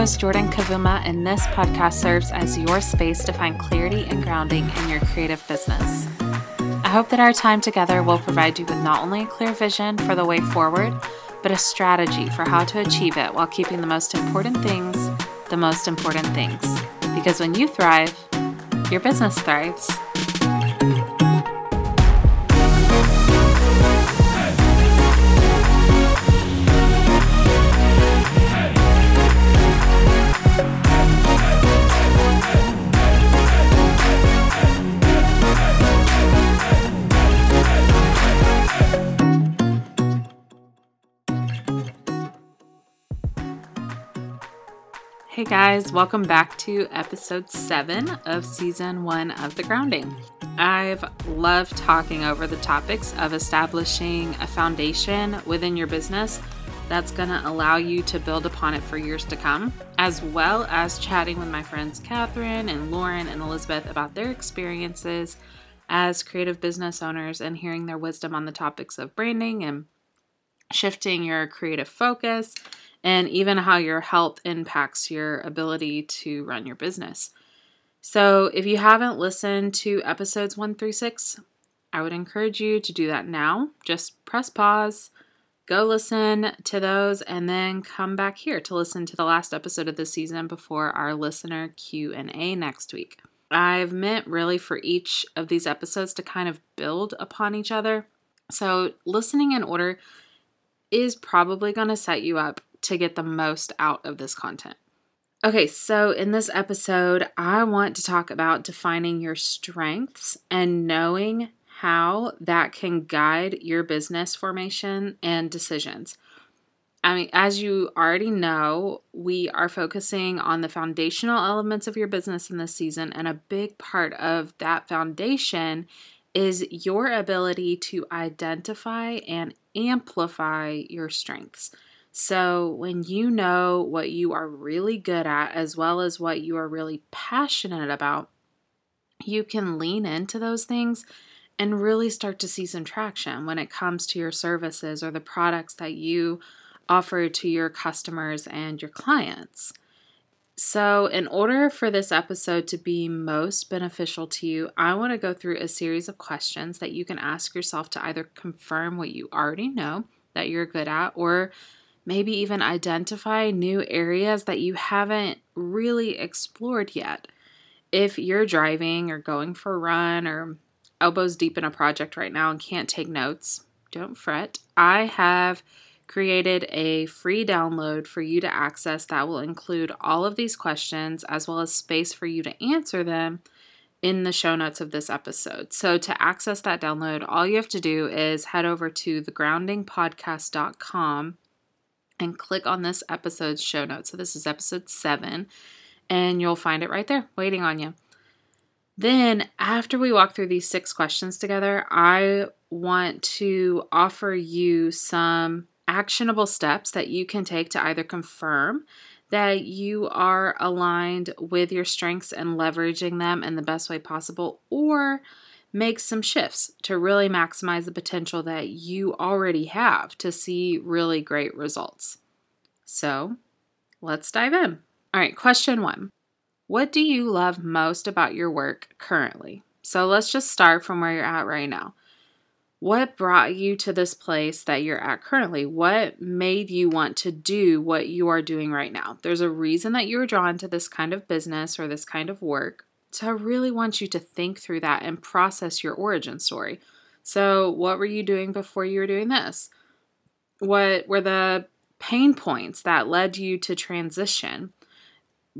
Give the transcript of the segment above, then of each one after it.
host, Jordan Kavuma, and this podcast serves as your space to find clarity and grounding in your creative business. I hope that our time together will provide you with not only a clear vision for the way forward, but a strategy for how to achieve it while keeping the most important things the most important things. Because when you thrive, your business thrives. Hey guys, welcome back to episode 7 of season 1 of The Grounding. I've loved talking over the topics of establishing a foundation within your business that's going to allow you to build upon it for years to come, as well as chatting with my friends Catherine and Lauren and Elizabeth about their experiences as creative business owners and hearing their wisdom on the topics of branding and shifting your creative focus and even how your health impacts your ability to run your business. So, if you haven't listened to episodes one through six, I would encourage you to do that now. Just press pause, go listen to those, and then come back here to listen to the last episode of the season before our listener Q and A next week. I've meant really for each of these episodes to kind of build upon each other. So, listening in order is probably going to set you up to get the most out of this content. Okay, so in this episode, I want to talk about defining your strengths and knowing how that can guide your business formation and decisions. I mean, as you already know, we are focusing on the foundational elements of your business in this season, and a big part of that foundation is your ability to identify and amplify your strengths. So, when you know what you are really good at, as well as what you are really passionate about, you can lean into those things and really start to see some traction when it comes to your services or the products that you offer to your customers and your clients. So, in order for this episode to be most beneficial to you, I want to go through a series of questions that you can ask yourself to either confirm what you already know that you're good at or maybe even identify new areas that you haven't really explored yet. If you're driving or going for a run or elbows deep in a project right now and can't take notes, don't fret. I have created a free download for you to access that will include all of these questions as well as space for you to answer them in the show notes of this episode. So, to access that download, all you have to do is head over to thegroundingpodcast.com and click on this episode's show notes. So this is episode seven, and you'll find it right there waiting on you. Then, after we walk through these six questions together, I want to offer you some actionable steps that you can take to either confirm that you are aligned with your strengths and leveraging them in the best way possible, or make some shifts to really maximize the potential that you already have to see really great results. So let's dive in. All right, question one What do you love most about your work currently? So let's just start from where you're at right now. What brought you to this place that you're at currently? What made you want to do what you are doing right now? There's a reason that you were drawn to this kind of business or this kind of work. So I really want you to think through that and process your origin story. So, what were you doing before you were doing this? What were the pain points that led you to transition?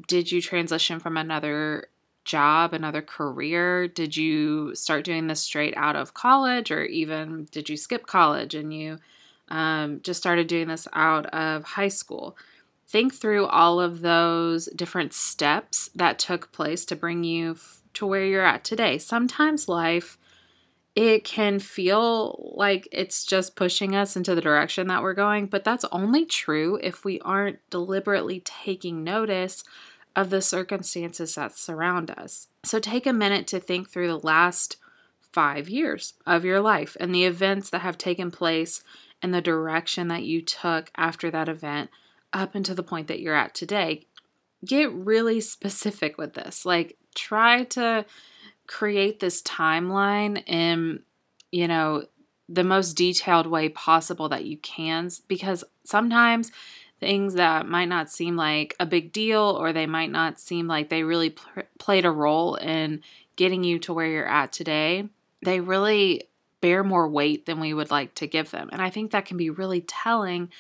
Did you transition from another job, another career? Did you start doing this straight out of college, or even did you skip college and you um, just started doing this out of high school? Think through all of those different steps that took place to bring you to where you're at today. Sometimes life it can feel like it's just pushing us into the direction that we're going, but that's only true if we aren't deliberately taking notice of the circumstances that surround us. So take a minute to think through the last five years of your life and the events that have taken place and the direction that you took after that event up until the point that you're at today. get really specific with this. Like, try to create this timeline in, you know, the most detailed way possible that you can because sometimes things that might not seem like a big deal or they might not seem like they really pl- played a role in getting you to where you're at today, they really bear more weight than we would like to give them. And I think that can be really telling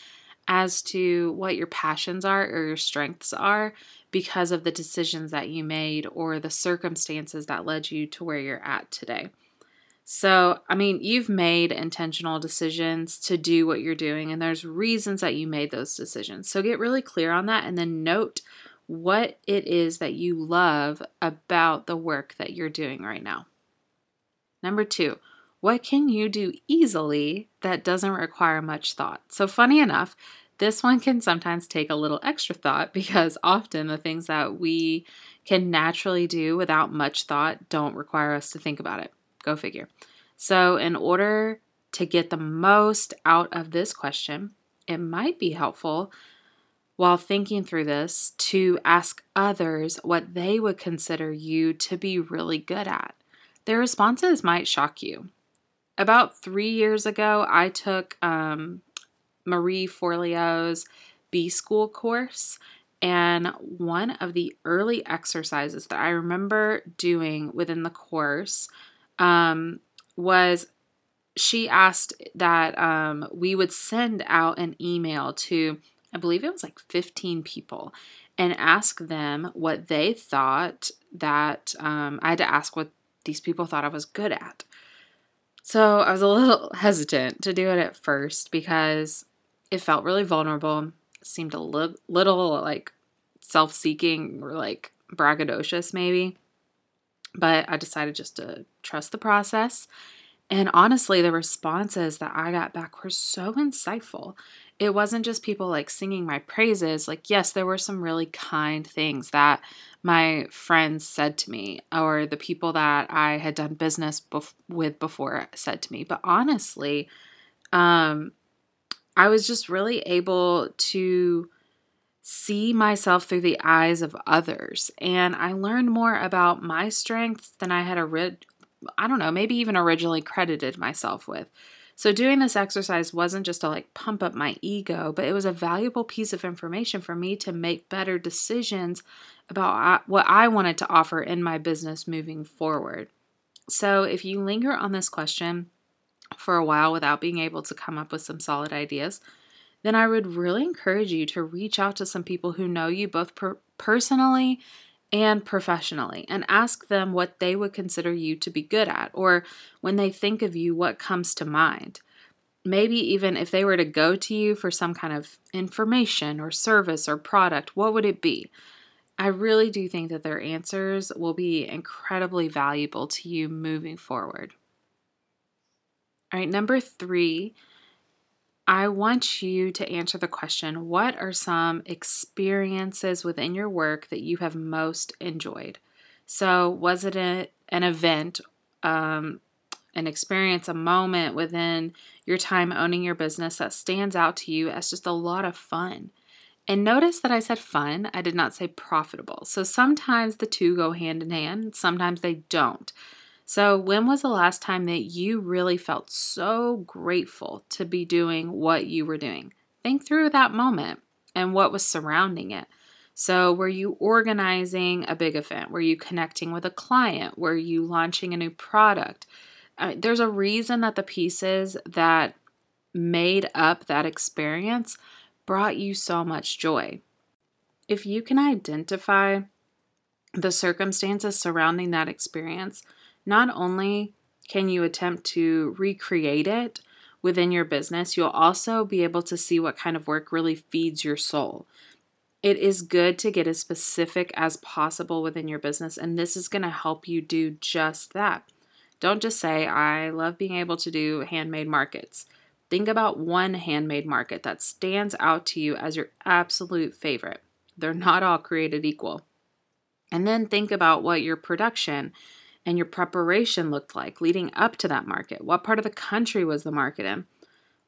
as to what your passions are or your strengths are because of the decisions that you made or the circumstances that led you to where you're at today. So, I mean, you've made intentional decisions to do what you're doing, and there's reasons that you made those decisions. So, get really clear on that and then note what it is that you love about the work that you're doing right now. Number two, what can you do easily that doesn't require much thought? So, funny enough, this one can sometimes take a little extra thought because often the things that we can naturally do without much thought don't require us to think about it. Go figure. So, in order to get the most out of this question, it might be helpful while thinking through this to ask others what they would consider you to be really good at. Their responses might shock you. About three years ago, I took um, Marie Forleo's B School course, and one of the early exercises that I remember doing within the course um, was she asked that um, we would send out an email to, I believe it was like 15 people, and ask them what they thought that um, I had to ask what these people thought I was good at. So I was a little hesitant to do it at first because it felt really vulnerable, seemed a li- little like self seeking or like braggadocious, maybe. But I decided just to trust the process. And honestly, the responses that I got back were so insightful. It wasn't just people like singing my praises. Like, yes, there were some really kind things that my friends said to me, or the people that I had done business bef- with before said to me. But honestly, um, I was just really able to see myself through the eyes of others. And I learned more about my strengths than I had, ori- I don't know, maybe even originally credited myself with. So, doing this exercise wasn't just to like pump up my ego, but it was a valuable piece of information for me to make better decisions about uh, what I wanted to offer in my business moving forward. So, if you linger on this question for a while without being able to come up with some solid ideas, then I would really encourage you to reach out to some people who know you both per- personally and professionally and ask them what they would consider you to be good at, or when they think of you, what comes to mind. Maybe even if they were to go to you for some kind of information or service or product, what would it be? I really do think that their answers will be incredibly valuable to you moving forward. All right, number three I want you to answer the question what are some experiences within your work that you have most enjoyed? So, was it a, an event, um, an experience, a moment within your time owning your business that stands out to you as just a lot of fun? And notice that I said fun, I did not say profitable. So sometimes the two go hand in hand, sometimes they don't. So, when was the last time that you really felt so grateful to be doing what you were doing? Think through that moment and what was surrounding it. So, were you organizing a big event? Were you connecting with a client? Were you launching a new product? Uh, there's a reason that the pieces that made up that experience brought you so much joy. If you can identify the circumstances surrounding that experience, not only can you attempt to recreate it within your business, you'll also be able to see what kind of work really feeds your soul. It is good to get as specific as possible within your business, and this is going to help you do just that. Don't just say, I love being able to do handmade markets. Think about one handmade market that stands out to you as your absolute favorite. They're not all created equal. And then think about what your production and your preparation looked like leading up to that market. What part of the country was the market in?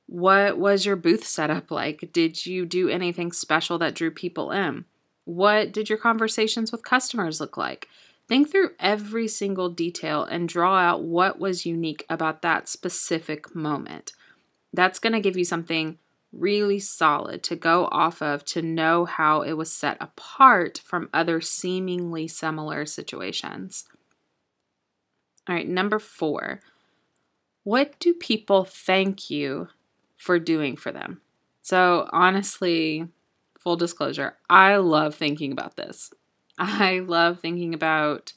What was your booth setup like? Did you do anything special that drew people in? What did your conversations with customers look like? Think through every single detail and draw out what was unique about that specific moment. That's going to give you something really solid to go off of to know how it was set apart from other seemingly similar situations. All right, number four. What do people thank you for doing for them? So, honestly, full disclosure, I love thinking about this. I love thinking about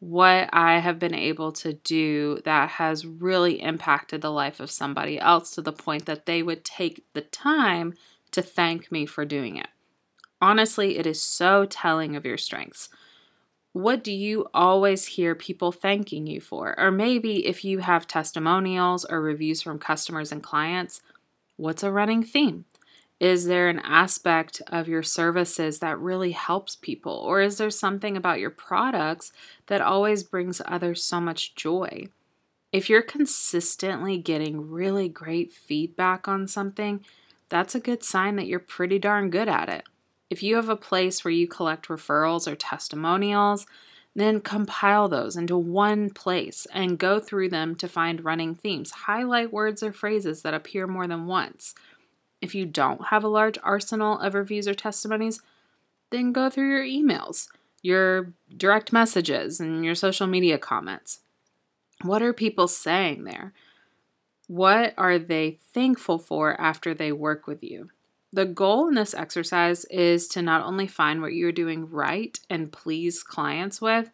what I have been able to do that has really impacted the life of somebody else to the point that they would take the time to thank me for doing it. Honestly, it is so telling of your strengths. What do you always hear people thanking you for? Or maybe if you have testimonials or reviews from customers and clients, what's a running theme? Is there an aspect of your services that really helps people? Or is there something about your products that always brings others so much joy? If you're consistently getting really great feedback on something, that's a good sign that you're pretty darn good at it. If you have a place where you collect referrals or testimonials, then compile those into one place and go through them to find running themes. Highlight words or phrases that appear more than once. If you don't have a large arsenal of reviews or testimonies, then go through your emails, your direct messages, and your social media comments. What are people saying there? What are they thankful for after they work with you? The goal in this exercise is to not only find what you're doing right and please clients with,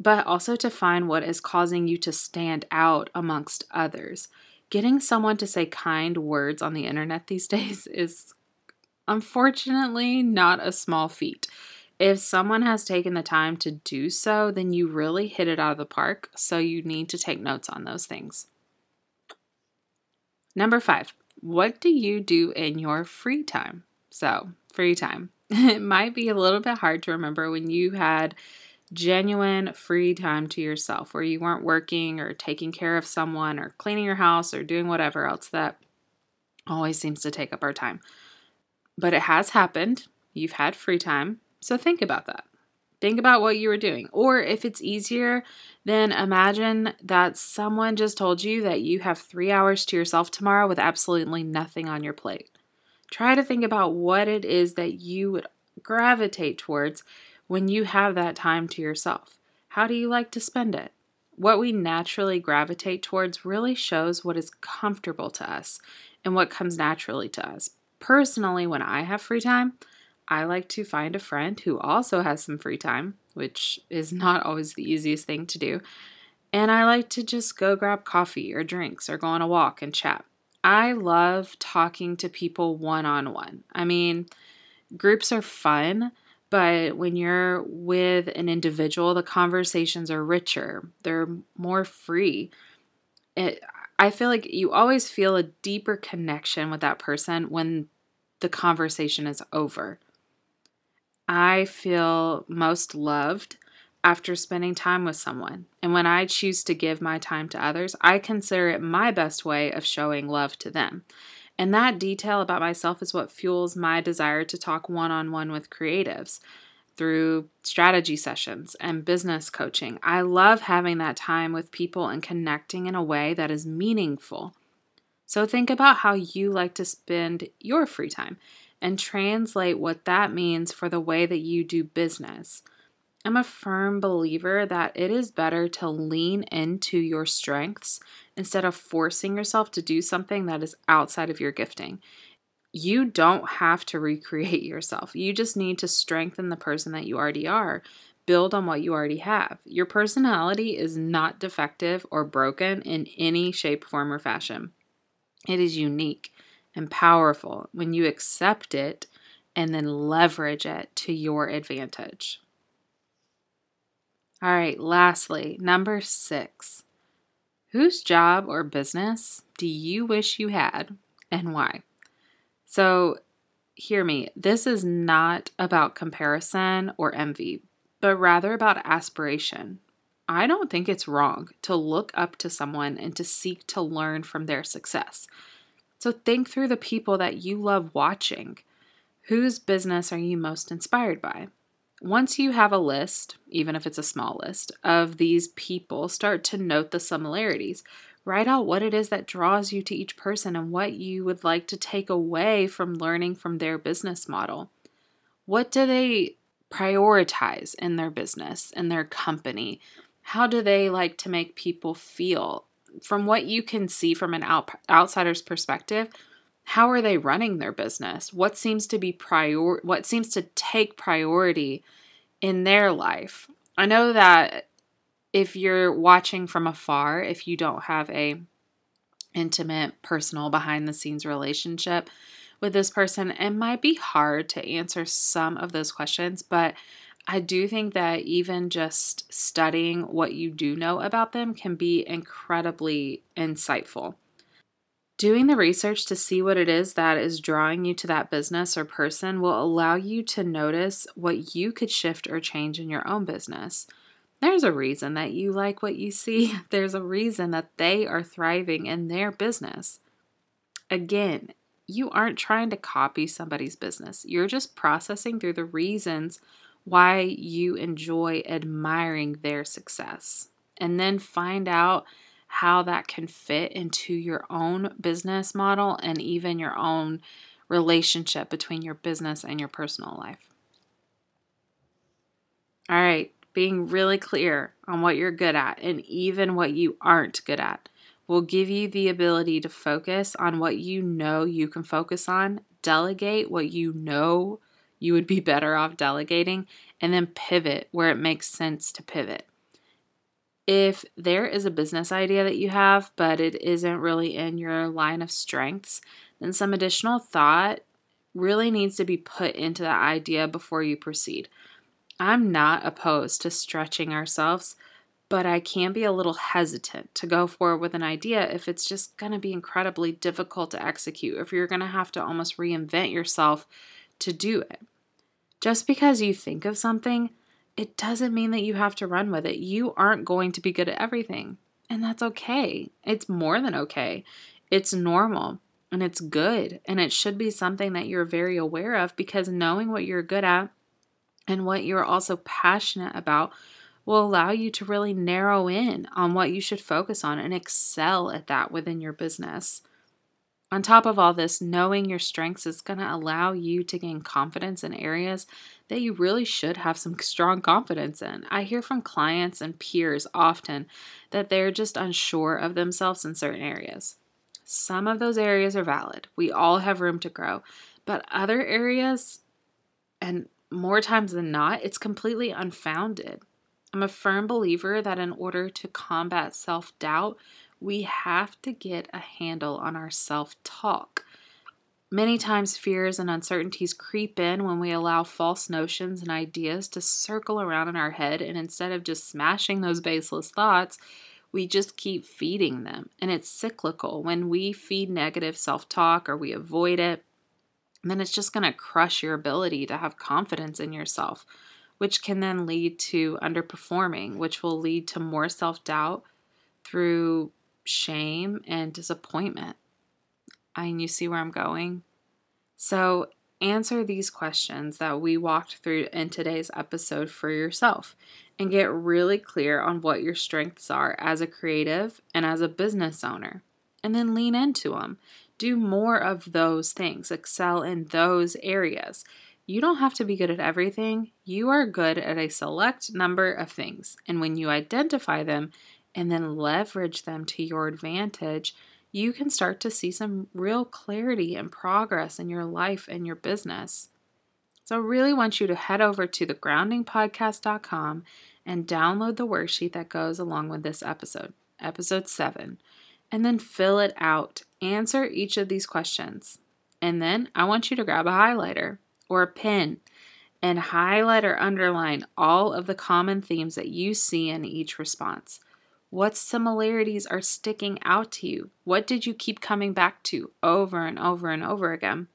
but also to find what is causing you to stand out amongst others getting someone to say kind words on the internet these days is unfortunately not a small feat. If someone has taken the time to do so, then you really hit it out of the park, so you need to take notes on those things. Number five, what do you do in your free time? So, free time. It might be a little bit hard to remember when you had genuine free time to yourself where you weren't working or taking care of someone or cleaning your house or doing whatever else that always seems to take up our time. But it has happened. You've had free time. So think about that. Think about what you were doing. Or if it's easier, then imagine that someone just told you that you have three hours to yourself tomorrow with absolutely nothing on your plate. Try to think about what it is that you would gravitate towards when you have that time to yourself? How do you like to spend it? What we naturally gravitate towards really shows what is comfortable to us and what comes naturally to us. Personally, when I have free time, I like to find a friend who also has some free time, which is not always the easiest thing to do. And I like to just go grab coffee or drinks or go on a walk and chat. I love talking to people one on one. I mean, groups are fun, but when you're with an individual, the conversations are richer, they're more free. It, I feel like you always feel a deeper connection with that person when the conversation is over. I feel most loved after spending time with someone. And when I choose to give my time to others, I consider it my best way of showing love to them. And that detail about myself is what fuels my desire to talk one on one with creatives through strategy sessions and business coaching. I love having that time with people and connecting in a way that is meaningful. So think about how you like to spend your free time and translate what that means for the way that you do business. I'm a firm believer that it is better to lean into your strengths instead of forcing yourself to do something that is outside of your gifting. You don't have to recreate yourself. You just need to strengthen the person that you already are. Build on what you already have. Your personality is not defective or broken in any shape, form, or fashion. It is unique and powerful when you accept it and then leverage it to your advantage. All right, lastly, number six. Whose job or business do you wish you had and why? So, hear me, this is not about comparison or envy, but rather about aspiration. I don't think it's wrong to look up to someone and to seek to learn from their success. So, think through the people that you love watching. Whose business are you most inspired by? Once you have a list, even if it's a small list, of these people, start to note the similarities. Write out what it is that draws you to each person and what you would like to take away from learning from their business model. What do they prioritize in their business, in their company? How do they like to make people feel? From what you can see from an out- outsider's perspective, how are they running their business? What seems to be prior what seems to take priority in their life? I know that if you're watching from afar if you don't have a intimate personal behind the scenes relationship with this person it might be hard to answer some of those questions but I do think that even just studying what you do know about them can be incredibly insightful doing the research to see what it is that is drawing you to that business or person will allow you to notice what you could shift or change in your own business. There's a reason that you like what you see, there's a reason that they are thriving in their business. Again, you aren't trying to copy somebody's business, you're just processing through the reasons why you enjoy admiring their success. And then find out how that can fit into your own business model and even your own relationship between your business and your personal life. All right, being really clear on what you're good at and even what you aren't good at will give you the ability to focus on what you know you can focus on, delegate what you know you would be better off delegating, and then pivot where it makes sense to pivot if there is a business idea that you have, but it isn't really in your line of strengths, then some additional thought really needs to be put into that idea before you proceed. I'm not opposed to stretching ourselves, but I can be a little hesitant to go forward with an idea if it's just going to be incredibly difficult to execute, if you're going to have to almost reinvent yourself to do it. Just because you think of something it doesn't mean that you have to run with it. You aren't going to be good at everything. And that's okay. It's more than okay. It's normal and it's good. And it should be something that you're very aware of because knowing what you're good at and what you're also passionate about will allow you to really narrow in on what you should focus on and excel at that within your business. On top of all this, knowing your strengths is going to allow you to gain confidence in areas that you really should have some strong confidence in. I hear from clients and peers often that they're just unsure of themselves in certain areas. Some of those areas are valid. We all have room to grow. But other areas, and more times than not, it's completely unfounded. I'm a firm believer that in order to combat self doubt, we have to get a handle on our self talk. Many times, fears and uncertainties creep in when we allow false notions and ideas to circle around in our head, and instead of just smashing those baseless thoughts, we just keep feeding them. And it's cyclical. When we feed negative self talk or we avoid it, then it's just going to crush your ability to have confidence in yourself, which can then lead to underperforming, which will lead to more self doubt through shame and disappointment. And you see where I'm going? So, answer these questions that we walked through in today's episode for yourself and get really clear on what your strengths are as a creative and as a business owner. And then lean into them. Do more of those things, excel in those areas. You don't have to be good at everything. You are good at a select number of things. And when you identify them, and then leverage them to your advantage, you can start to see some real clarity and progress in your life and your business. So, I really want you to head over to thegroundingpodcast.com and download the worksheet that goes along with this episode, episode seven, and then fill it out. Answer each of these questions. And then I want you to grab a highlighter or a pen and highlight or underline all of the common themes that you see in each response. What similarities are sticking out to you? What did you keep coming back to over and over and over again?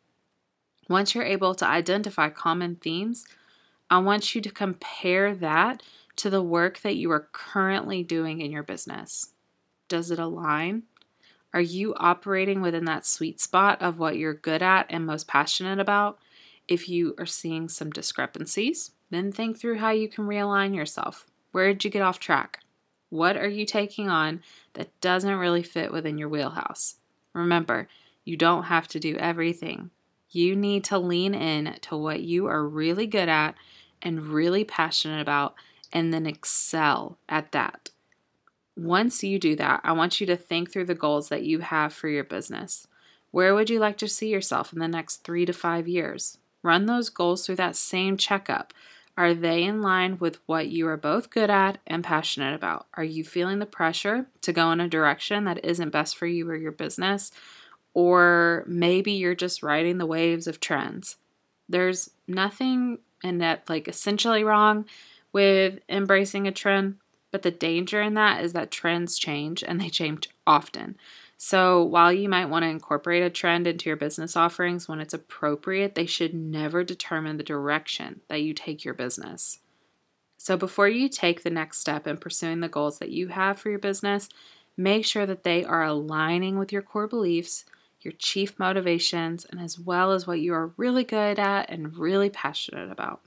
Once you're able to identify common themes, I want you to compare that to the work that you are currently doing in your business. Does it align? Are you operating within that sweet spot of what you're good at and most passionate about? If you are seeing some discrepancies, then think through how you can realign yourself. Where did you get off track? What are you taking on that doesn't really fit within your wheelhouse? Remember, you don't have to do everything. You need to lean in to what you are really good at and really passionate about, and then excel at that. Once you do that, I want you to think through the goals that you have for your business. Where would you like to see yourself in the next three to five years? Run those goals through that same checkup. Are they in line with what you are both good at and passionate about? Are you feeling the pressure to go in a direction that isn't best for you or your business? Or maybe you're just riding the waves of trends. There's nothing in that like essentially wrong with embracing a trend, but the danger in that is that trends change and they change often. So, while you might want to incorporate a trend into your business offerings when it's appropriate, they should never determine the direction that you take your business. So, before you take the next step in pursuing the goals that you have for your business, make sure that they are aligning with your core beliefs, your chief motivations, and as well as what you are really good at and really passionate about.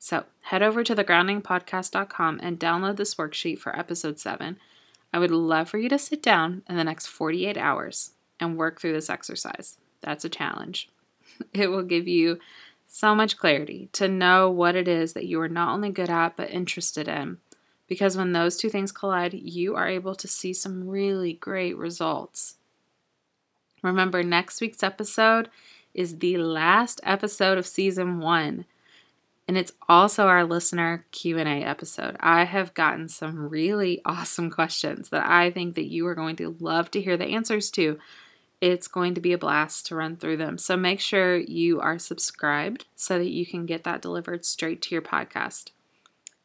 So, head over to thegroundingpodcast.com and download this worksheet for episode 7 I would love for you to sit down in the next 48 hours and work through this exercise. That's a challenge. It will give you so much clarity to know what it is that you are not only good at but interested in. Because when those two things collide, you are able to see some really great results. Remember, next week's episode is the last episode of season one and it's also our listener q&a episode. I have gotten some really awesome questions that i think that you are going to love to hear the answers to. It's going to be a blast to run through them. So make sure you are subscribed so that you can get that delivered straight to your podcast.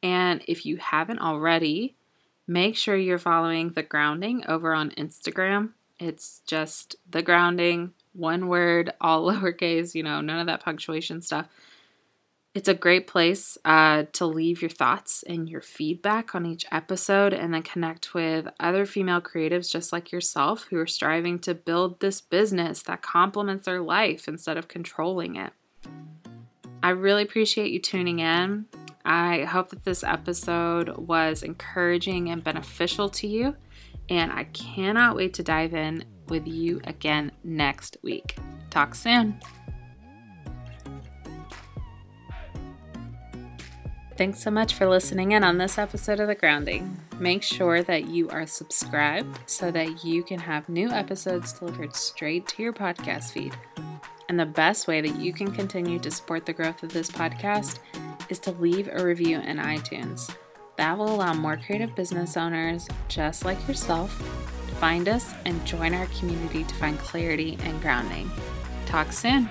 And if you haven't already make sure you're following the grounding over on instagram. It's just the grounding one word all lowercase you know none of that punctuation stuff it's a great place uh, to leave your thoughts and your feedback on each episode and then connect with other female creatives just like yourself who are striving to build this business that complements their life instead of controlling it. I really appreciate you tuning in. I hope that this episode was encouraging and beneficial to you, and I cannot wait to dive in with you again next week. Talk soon. Thanks so much for listening in on this episode of The Grounding. Make sure that you are subscribed so that you can have new episodes delivered straight to your podcast feed. And the best way that you can continue to support the growth of this podcast is to leave a review in iTunes. That will allow more creative business owners just like yourself to find us and join our community to find clarity and grounding. Talk soon.